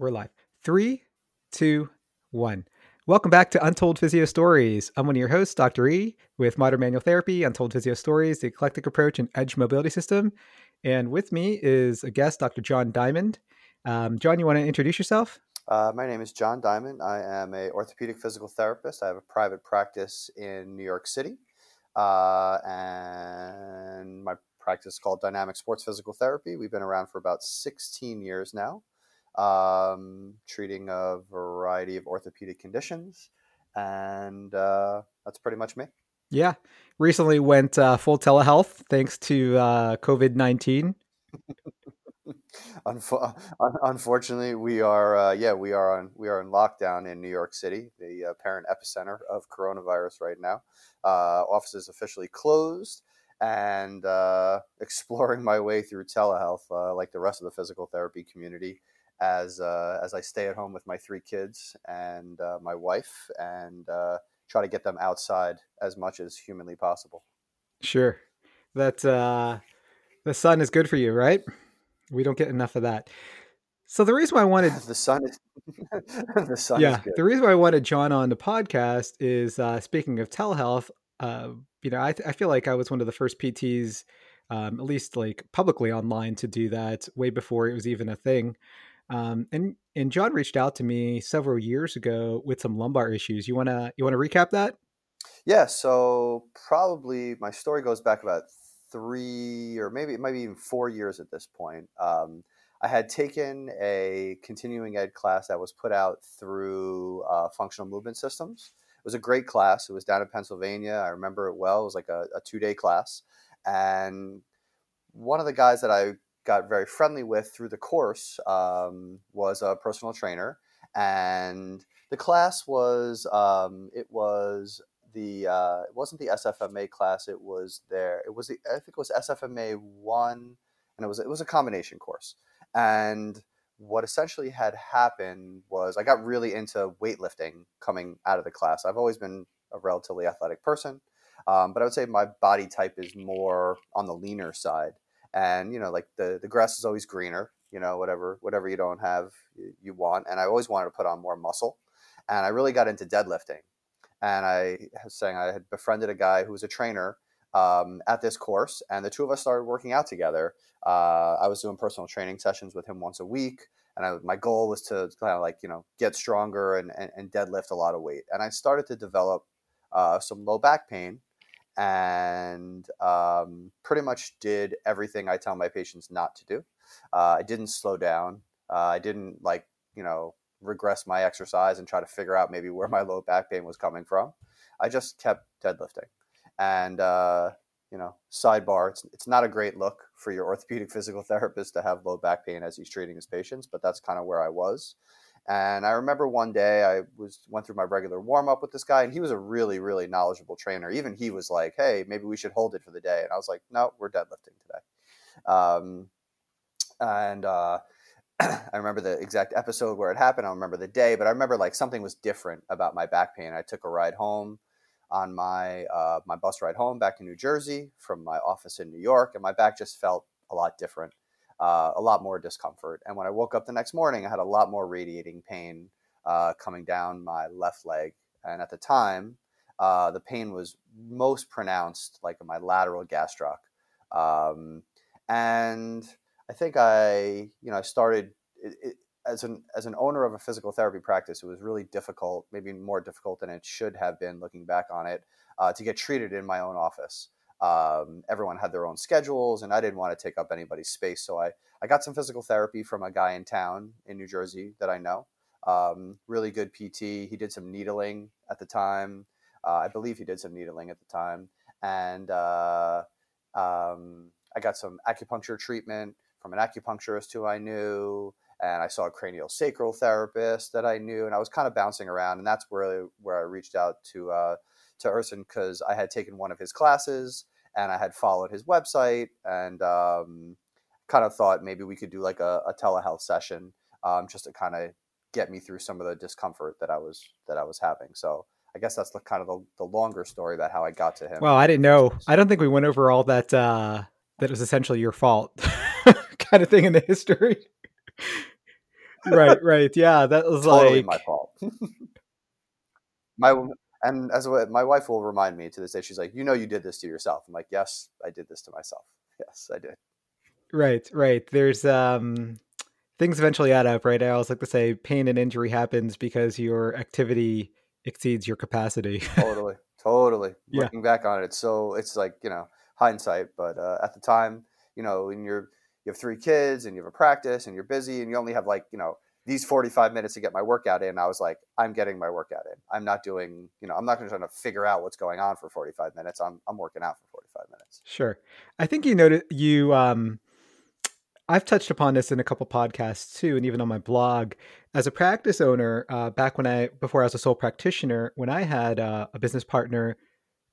we're live. Three, two, one. Welcome back to Untold Physio Stories. I'm one of your hosts, Dr. E, with Modern Manual Therapy, Untold Physio Stories, the Eclectic Approach, and Edge Mobility System. And with me is a guest, Dr. Jon Diamond. Um, Jon, you want to introduce yourself? Uh, my name is Jon Diamond. I am a orthopedic physical therapist. I have a private practice in New York City, uh, and my practice is called Dynamic Sports Physical Therapy. We've been around for about 16 years now um, treating a variety of orthopedic conditions. And uh, that's pretty much me. Yeah. Recently went uh, full telehealth thanks to uh, COVID 19. Unfortunately, we are uh, yeah we are on we are in lockdown in New York City, the apparent epicenter of coronavirus right now. Uh, offices officially closed, and uh, exploring my way through telehealth uh, like the rest of the physical therapy community as uh, as I stay at home with my three kids and uh, my wife, and uh, try to get them outside as much as humanly possible. Sure, that uh, the sun is good for you, right? We don't get enough of that. So the reason why I wanted the sun is the sun. Yeah, the reason why I wanted Jon on the podcast is uh, speaking of telehealth. Uh, you know, I, I feel like I was one of the first PTs, um, at least like publicly online, to do that way before it was even a thing. Um, and and Jon reached out to me several years ago with some lumbar issues. You wanna you wanna recap that? Yeah. So probably my story goes back about three or maybe it might be even four years at this point. Um, I had taken a continuing ed class that was put out through uh, functional movement systems. It was a great class. It was down in Pennsylvania. I remember it well. It was like a, a two day class. And one of the guys that I got very friendly with through the course um, was a personal trainer, and the class was um, it was the uh, it wasn't the SFMA class. It was there. It was the I think it was SFMA one, and it was it was a combination course. And what essentially had happened was I got really into weightlifting coming out of the class. I've always been a relatively athletic person, um, but I would say my body type is more on the leaner side and you know like the the grass is always greener you know whatever whatever you don't have you, want and i always wanted to put on more muscle and i really got into deadlifting and i was saying i had befriended a guy who was a trainer um, at this course and the two of us started working out together uh, i was doing personal training sessions with him once a week and I, my goal was to kind of like you know get stronger and, and, and deadlift a lot of weight and i started to develop uh, some low back pain and um, pretty much did everything I tell my patients not to do. Uh, I didn't slow down. Uh, I didn't like you know regress my exercise and try to figure out maybe where my low back pain was coming from. I just kept deadlifting. And, uh, you know, sidebar, it's, it's not a great look for your orthopedic physical therapist to have low back pain as he's treating his patients, but that's kind of where I was. And I remember one day I was went through my regular warm up with this guy, and he was a really, really knowledgeable trainer. Even he was like, "Hey, maybe we should hold it for the day." And I was like, "No, we're deadlifting today." Um, and uh, I remember the exact episode where it happened. I remember the day, but I remember like something was different about my back pain. I took a ride home on my uh, my bus ride home back to New Jersey from my office in New York, and my back just felt a lot different uh, a lot more discomfort. And when I woke up the next morning, I had a lot more radiating pain uh, coming down my left leg. And at the time, uh, the pain was most pronounced like in my lateral gastroc. Um, and I think I, you know, I started it, it, as an as an owner of a physical therapy practice. It was really difficult, maybe more difficult than it should have been, looking back on it, uh, to get treated in my own office. Um, everyone had their own schedules, and I didn't want to take up anybody's space. So I, I got some physical therapy from a guy in town in New Jersey that I know. Um, really good PT. He did some needling at the time. Uh, I believe he did some needling at the time. And uh, um, I got some acupuncture treatment from an acupuncturist who I knew. And I saw a cranial sacral therapist that I knew. And I was kind of bouncing around. And that's where, where I reached out to, uh, to Erson because I had taken one of his classes and I had followed his website and um, kind of thought maybe we could do like a, a telehealth session um, just to kind of get me through some of the discomfort that I was that I was having. So I guess that's the kind of the, the longer story about how I got to him. Well, I didn't know. I don't think we went over all that. Uh, that was essentially your fault, kind of thing in the history. right, right, yeah, that was totally like my fault. my and as a, my wife will remind me to this day, she's like, "You know, you did this to yourself." I'm like, "Yes, I did this to myself. Yes, I did." Right, right. There's um things eventually add up, right? I always like to say pain and injury happens because your activity exceeds your capacity. totally, totally. Yeah. Looking back on it, it's so it's like you know hindsight, but uh, at the time, you know, when you're you have three kids and you have a practice and you're busy and you only have like you know these 45 minutes to get my workout in, I was like, I'm getting my workout in. I'm not doing, you know, I'm not going to try to figure out what's going on for 45 minutes. I'm, I'm working out for 45 minutes. Sure. I think you noted you, um, I've touched upon this in a couple podcasts too, and even on my blog. As a practice owner, uh, back when I, before I was a sole practitioner, when I had uh, a business partner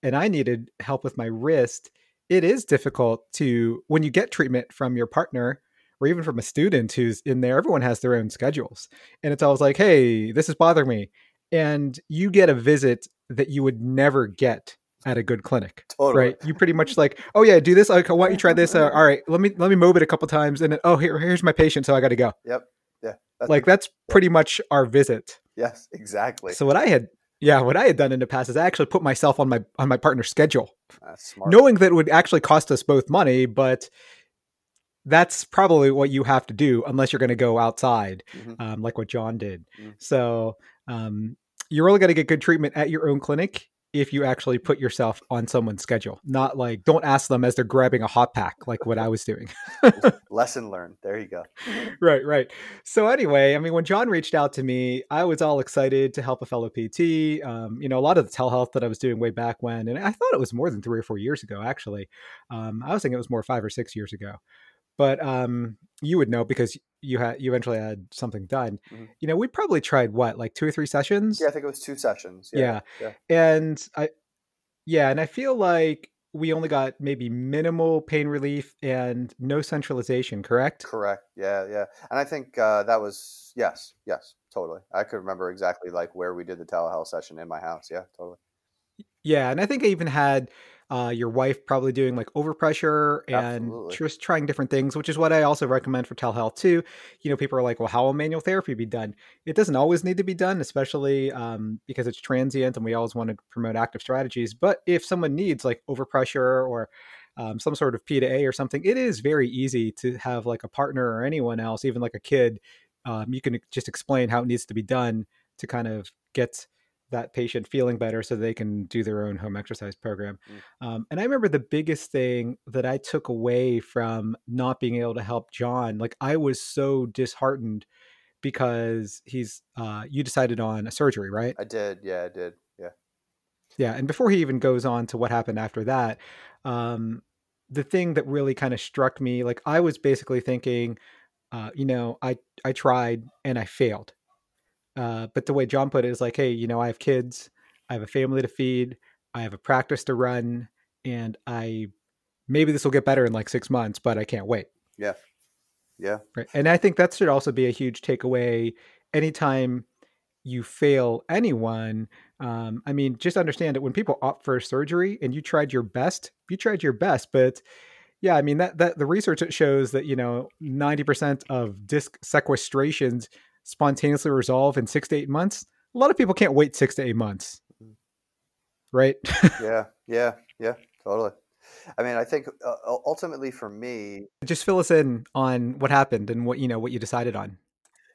and I needed help with my wrist, it is difficult to, when you get treatment from your partner, or even from a student who's in there, everyone has their own schedules. And it's always like, hey, this is bothering me. And you get a visit that you would never get at a good clinic, Totally. right? You pretty much like, oh yeah, do this. Okay, why don't you try this? Uh, all right, let me let me move it a couple times, and then oh here here's my patient, so I got to go. Yep. Yeah. That's Like that's pretty much our visit. yes, exactly. So what I had, yeah, what I had done in the past is I actually put myself on my on my partner's schedule, knowing that it would actually cost us both money, but that's probably what you have to do unless you're going to go outside, Mhm. um, like what Jon did. Mm. So um, you're only going to get good treatment at your own clinic if you actually put yourself on someone's schedule. Not like don't ask them as they're grabbing a hot pack like what I was doing. Lesson learned. There you go. right, right. So anyway, I mean, when Jon reached out to me, I was all excited to help a fellow PT. Um, you know, a lot of the telehealth that I was doing way back when, and I thought it was more than three or four years ago. Actually, um, I was thinking it was more five or six years ago. But um, you would know because you had you eventually had something done. Mhm. You know, we probably tried what like two or three sessions. Yeah, I think it was two sessions. Yeah. Yeah. and I, yeah, and I feel like we only got maybe minimal pain relief and no centralization. Correct? Correct. Yeah, yeah. And I think uh, that was yes, yes, totally. I could remember exactly like where we did the telehealth session in my house. Yeah, totally. Yeah, and I think I even had uh, your wife probably doing like overpressure and Absolutely. just trying different things, which is what I also recommend for telehealth too. You know, people are like, "Well, how will manual therapy be done?" It doesn't always need to be done, especially um, because it's transient, and we always want to promote active strategies. But if someone needs like overpressure or um, some sort of P to A or something, it is very easy to have like a partner or anyone else, even like a kid. Um, you can just explain how it needs to be done to kind of get that patient feeling better so they can do their own home exercise program. Um, and I remember the biggest thing that I took away from not being able to help Jon, like I was so disheartened because he's uh, you decided on a surgery, right? I did. Yeah, I did. Yeah. Yeah, and before he even goes on to what happened after that, um, the thing that really kind of struck me, like I was basically thinking, uh, you know, I I tried and I failed. Uh, but the way Jon put it is like, hey, you know, I have kids, I have a family to feed, I have a practice to run, and I maybe this will get better in like six months, but I can't wait. Yeah. Yeah. Right. And I think that should also be a huge takeaway anytime you fail anyone. Um, I mean, just understand that when people opt for surgery and you tried your best, you tried your best, but yeah, I mean that that the research shows that you know ninety percent of disc sequestrations spontaneously resolve in six to eight months. A lot of people can't wait six to eight months, mm-hmm. right? yeah, yeah, yeah, totally. I mean, I think uh, ultimately for me, just fill us in on what happened and what you know what you decided on.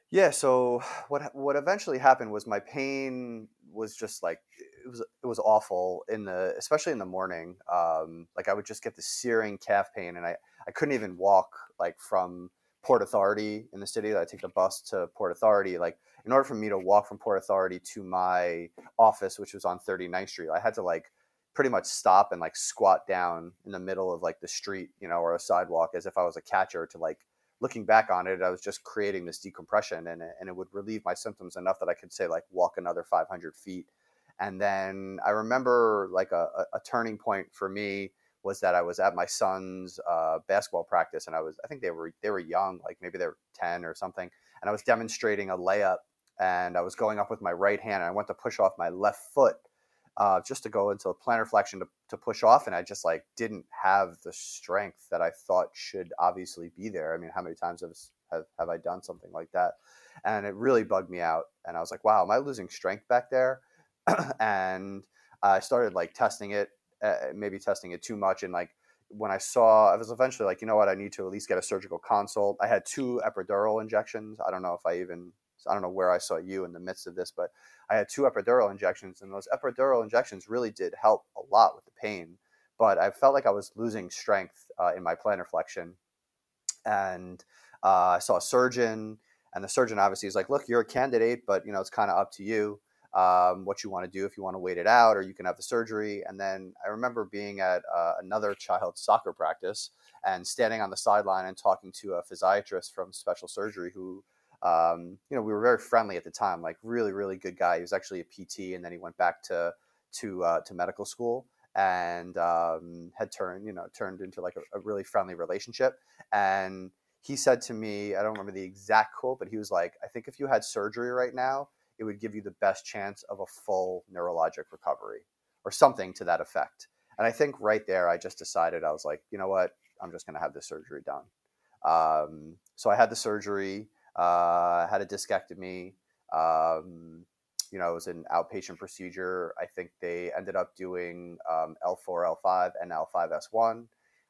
Yeah. So what what eventually happened was my pain was just like it was it was awful in the especially in the morning. Um, like I would just get the searing calf pain, and I I couldn't even walk like from Port Authority in the city. I take the bus to Port Authority. Like in order for me to walk from Port Authority to my office, which was on 39th Street, I had to like pretty much stop and like squat down in the middle of like the street, you know, or a sidewalk as if I was a catcher to like looking back on it, I was just creating this decompression and, and it would relieve my symptoms enough that I could say like walk another 500 feet. And then I remember like a, a turning point for me was that I was at my son's uh, basketball practice and I was, I think they were, they were young, like maybe they were 10 or something. And I was demonstrating a layup and I was going up with my right hand and I went to push off my left foot uh, just to go into a plantar flexion to, to push off. And I just like didn't have the strength that I thought should obviously be there. I mean, how many times have, have, have I done something like that? And it really bugged me out. And I was like, wow, am I losing strength back there? and I started like testing it, maybe testing it too much. And like when I saw, I was eventually like, you know what, I need to at least get a surgical consult. I had two epidural injections. I don't know if I even I don't know where I saw you in the midst of this, but I had two epidural injections, and those epidural injections really did help a lot with the pain. But I felt like I was losing strength uh, in my plantar flexion, and uh, I saw a surgeon, and the surgeon obviously is like, "Look, you're a candidate, but you know it's kind of up to you." Um, what you want to do if you want to wait it out or you can have the surgery and then i remember being at uh, another child's soccer practice and standing on the sideline and talking to a physiatrist from special surgery who um, you know, we were very friendly at the time, like really, really good guy. He was actually a PT, and then he went back to to uh, to medical school and um, had turned, you know, turned into like a, a, really friendly relationship. And he said to me, I don't remember the exact quote, but he was like, "I think if you had surgery right now, it would give you the best chance of a full neurologic recovery, or something to that effect." And I think right there, I just decided I was like, you know what, I'm just going to have this surgery done. Um, so I had the surgery uh, had a discectomy. Um, you know, it was an outpatient procedure. I think they ended up doing um, L4, L5, and L5S1.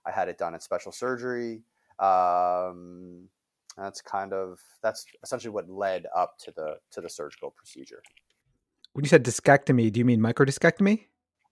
I had it done in special surgery. Um, that's kind of that's essentially what led up to the to the surgical procedure. When you said discectomy, do you mean microdiscectomy?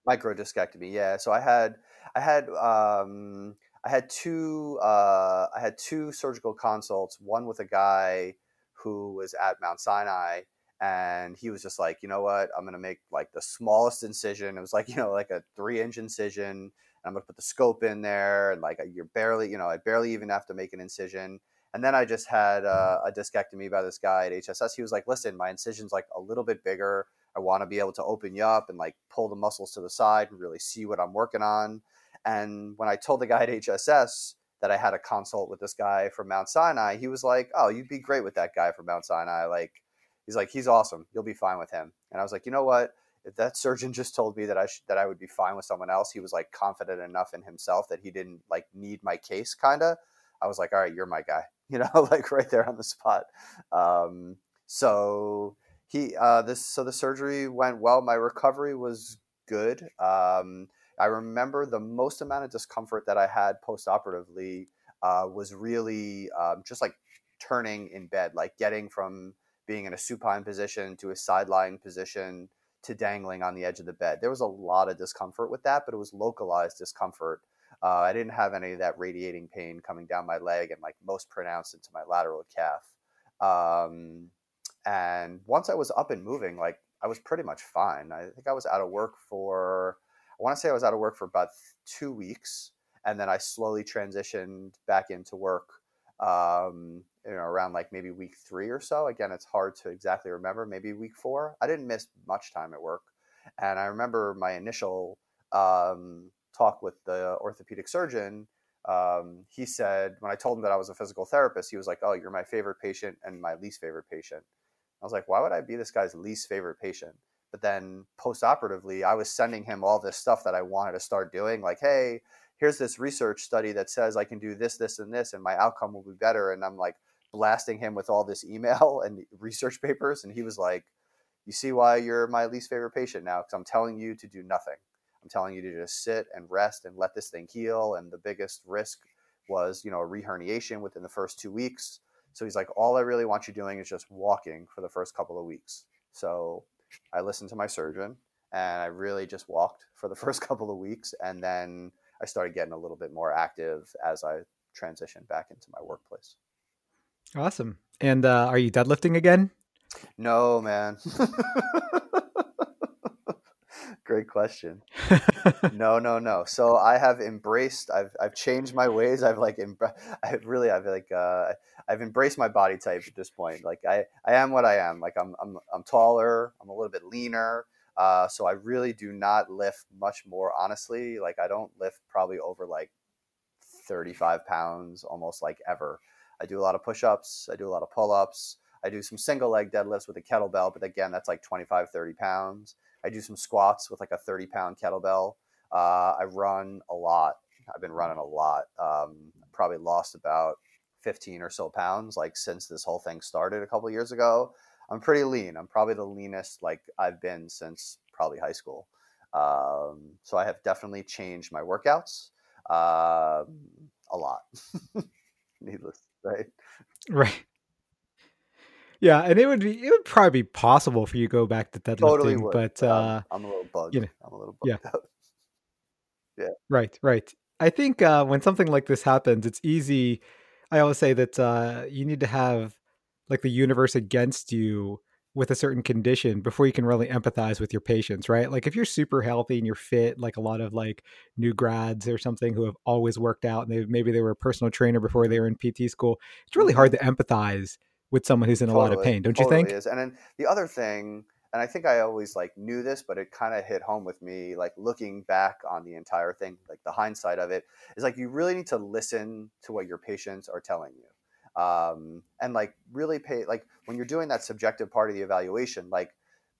Microdiscectomy, yeah. So I had I had um, I had two uh, I had two surgical consults. One with a guy who was at Mount Sinai, and he was just like, you know what, I'm gonna make like the smallest incision. It was like you know like a three inch incision, and I'm gonna put the scope in there, and like you're barely you know I barely even have to make an incision. And then I just had uh, a discectomy by this guy at HSS. He was like, listen, my incision's like a little bit bigger. I want to be able to open you up and like pull the muscles to the side and really see what I'm working on. And when I told the guy at HSS that I had a consult with this guy from Mount Sinai, he was like, "Oh, you'd be great with that guy from Mount Sinai. Like, he's like, he's awesome. You'll be fine with him." And I was like, "You know what? If that surgeon just told me that I sh- that I would be fine with someone else, he was like confident enough in himself that he didn't like need my case, kind of." I was like, "All right, you're my guy," you know, like right there on the spot. Um, so he, uh, this, so the surgery went well. My recovery was good. Um, I remember the most amount of discomfort that I had post operatively uh, was really um, just like turning in bed, like getting from being in a supine position to a sideline position to dangling on the edge of the bed. There was a lot of discomfort with that, but it was localized discomfort. Uh, I didn't have any of that radiating pain coming down my leg and like most pronounced into my lateral calf. Um, and once I was up and moving, like I was pretty much fine. I think I was out of work for, I want to say I was out of work for about two weeks. And then I slowly transitioned back into work, um, you know, around like maybe week three or so. Again, it's hard to exactly remember, maybe week four. I didn't miss much time at work. And I remember my initial um, talk with the orthopedic surgeon. Um, he said, when I told him that I was a physical therapist, he was like, Oh, you're my favorite patient and my least favorite patient. I was like, why would I be this guy's least favorite patient? But then post operatively, I was sending him all this stuff that I wanted to start doing. Like, hey, here's this research study that says I can do this, this, and this, and my outcome will be better. And I'm like blasting him with all this email and research papers. And he was like, you see why you're my least favorite patient now? Because I'm telling you to do nothing. I'm telling you to just sit and rest and let this thing heal. And the biggest risk was, you know, a reherniation within the first two weeks. So he's like, all I really want you doing is just walking for the first couple of weeks. So I listened to my surgeon and I really just walked for the first couple of weeks. And then I started getting a little bit more active as I transitioned back into my workplace. Awesome. And uh, are you deadlifting again? No, man. Great question. no, no, no. So I have embraced. I've I've changed my ways. I've like, I really, I've like, uh, I've embraced my body type at this point. Like I, I am what I am. Like I'm, I'm, I'm taller. I'm a little bit leaner. Uh, so I really do not lift much more. Honestly, like I don't lift probably over like 35 pounds, almost like ever. I do a lot of push-ups. I do a lot of pull-ups. I do some single leg deadlifts with a kettlebell, but again, that's like 25, 30 pounds. I do some squats with like a 30 pound kettlebell. Uh, I run a lot. I've been running a lot. Um, probably lost about 15 or so pounds like since this whole thing started a couple years ago. I'm pretty lean. I'm probably the leanest like I've been since probably high school. Um, so I have definitely changed my workouts uh, a lot. Needless, right? Right. Yeah, and it would be it would probably be possible for you to go back to deadlifting, totally would, but uh, I'm, I'm, a little bugged. You know, I'm a little bugged yeah. out. yeah. Right, right. I think uh, when something like this happens, it's easy. I always say that uh, you need to have like the universe against you with a certain condition before you can really empathize with your patients, right? Like if you're super healthy and you're fit, like a lot of like new grads or something who have always worked out and they maybe they were a personal trainer before they were in PT school, it's really hard to empathize with someone who's in totally, a lot of pain, don't totally you think? Is. And then the other thing, and I think I always like knew this, but it kind of hit home with me, like looking back on the entire thing, like the hindsight of it, is like you really need to listen to what your patients are telling you. Um, and like really pay like when you're doing that subjective part of the evaluation, like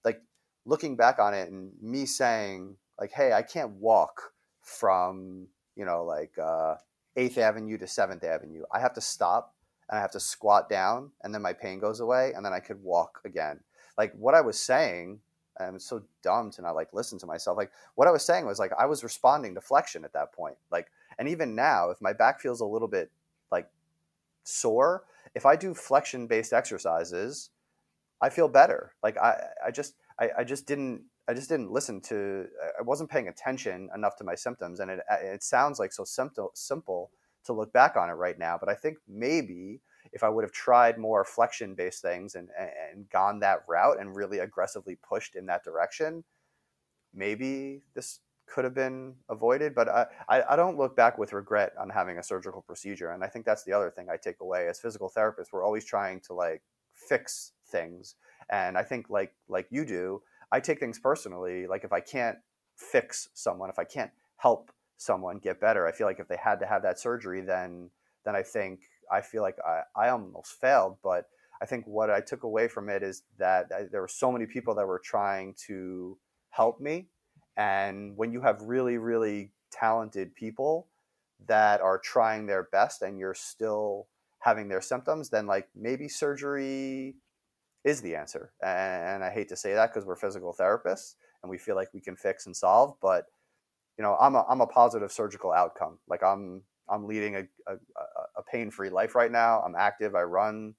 like looking back on it and me saying like, hey, I can't walk from you know like uh, Eighth Avenue to Seventh Avenue. I have to stop and I have to squat down and then my pain goes away and then I could walk again. Like what I was saying, I'm so dumb to not like listen to myself. Like what I was saying was like I was responding to flexion at that point. Like and even now if my back feels a little bit like sore, if I do flexion based exercises, I feel better. Like I I just I, I just didn't I just didn't listen to I wasn't paying attention enough to my symptoms and it it sounds like so simple simple to look back on it right now. But I think maybe if I would have tried more flexion based things and, and gone that route and really aggressively pushed in that direction, maybe this could have been avoided. But I, I, don't look back with regret on having a surgical procedure. And I think that's the other thing I take away as physical therapists. We're always trying to like fix things. And I think like like you do, I take things personally. Like if I can't fix someone, if I can't help someone get better. I feel like if they had to have that surgery, then then I think I feel like I, I almost failed. But I think what I took away from it is that I, there were so many people that were trying to help me. And when you have really, really talented people that are trying their best and you're still having their symptoms, then like maybe surgery is the answer. And I hate to say that because we're physical therapists and we feel like we can fix and solve, but you know, I'm a, I'm a positive surgical outcome. Like I'm, I'm leading a, a, a pain-free life right now. I'm active. I run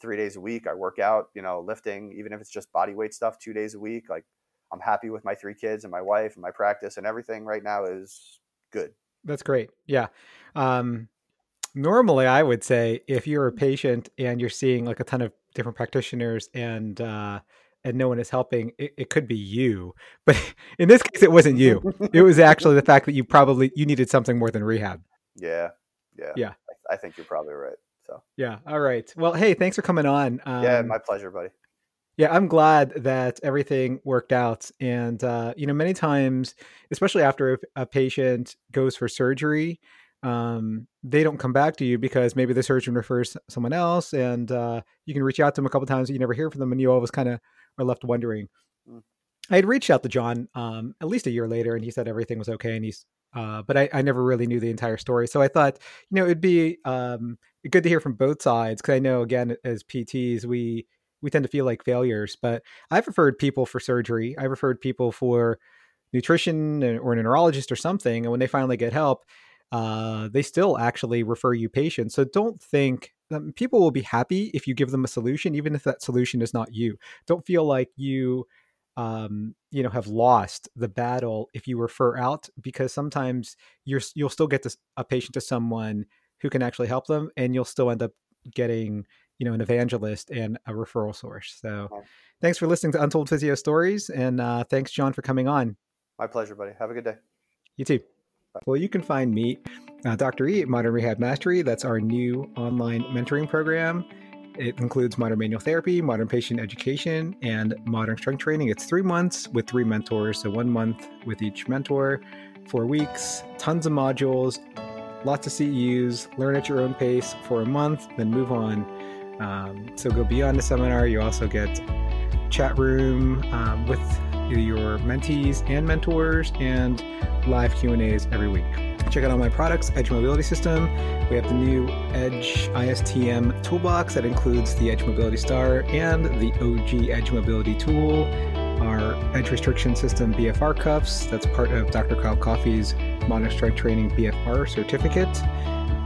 three days a week. I work out, you know, lifting, even if it's just body weight stuff, two days a week. Like I'm happy with my three kids and my wife and my practice and everything right now is good. That's great. Yeah. Um, normally I would say if you're a patient and you're seeing like a ton of different practitioners and uh, and no one is helping, it, it could be you. But in this case, it wasn't you. it was actually the fact that you probably you needed something more than rehab. Yeah, yeah, Yeah. I, I think you're probably right. So Yeah. All right. Well, hey, thanks for coming on. Um, yeah, my pleasure, buddy. Yeah, I'm glad that everything worked out. And, uh, you know, many times, especially after a, a patient goes for surgery, um, they don't come back to you because maybe the surgeon refers someone else and uh, you can reach out to them a couple times, but you never hear from them, and you always kind of are left wondering. Mm. I had reached out to Jon um, at least a year later, and he said everything was okay, and he's, uh, but I, I never really knew the entire story. So I thought, you know, it'd be um, good to hear from both sides because I know, again, as PTs, we we tend to feel like failures. But I've referred people for surgery. I've referred people for nutrition or a neurologist or something, and when they finally get help, uh, they still actually refer you patients. So don't think um, people will be happy if you give them a solution, even if that solution is not you. Don't feel like you, um, you know, have lost the battle if you refer out, because sometimes you're you'll still get this, a patient to someone who can actually help them, and you'll still end up getting you know an evangelist and a referral source. So, Yeah. thanks for listening to Untold Physio Stories, and uh, thanks Jon for coming on. My pleasure, buddy. Have a good day. You too. Well, you can find me, uh, Dr. E, at Modern Rehab Mastery. That's our new online mentoring program. It includes modern manual therapy, modern patient education, and modern strength training. It's three months with three mentors. So, one month with each mentor, four weeks, tons of modules, lots of CEUs, learn at your own pace for a month, then move on. Um, so, go beyond the seminar. You also get chat room um, with your mentees and mentors and live Q&As every week. Check out all my products, Edge Mobility System. We have the new Edge ISTM toolbox that includes the Edge Mobility Star and the OG Edge Mobility tool, our Edge Restriction System BFR cuffs. That's part of Dr. Kyle Coffey's Modern Strength Training BFR certificate.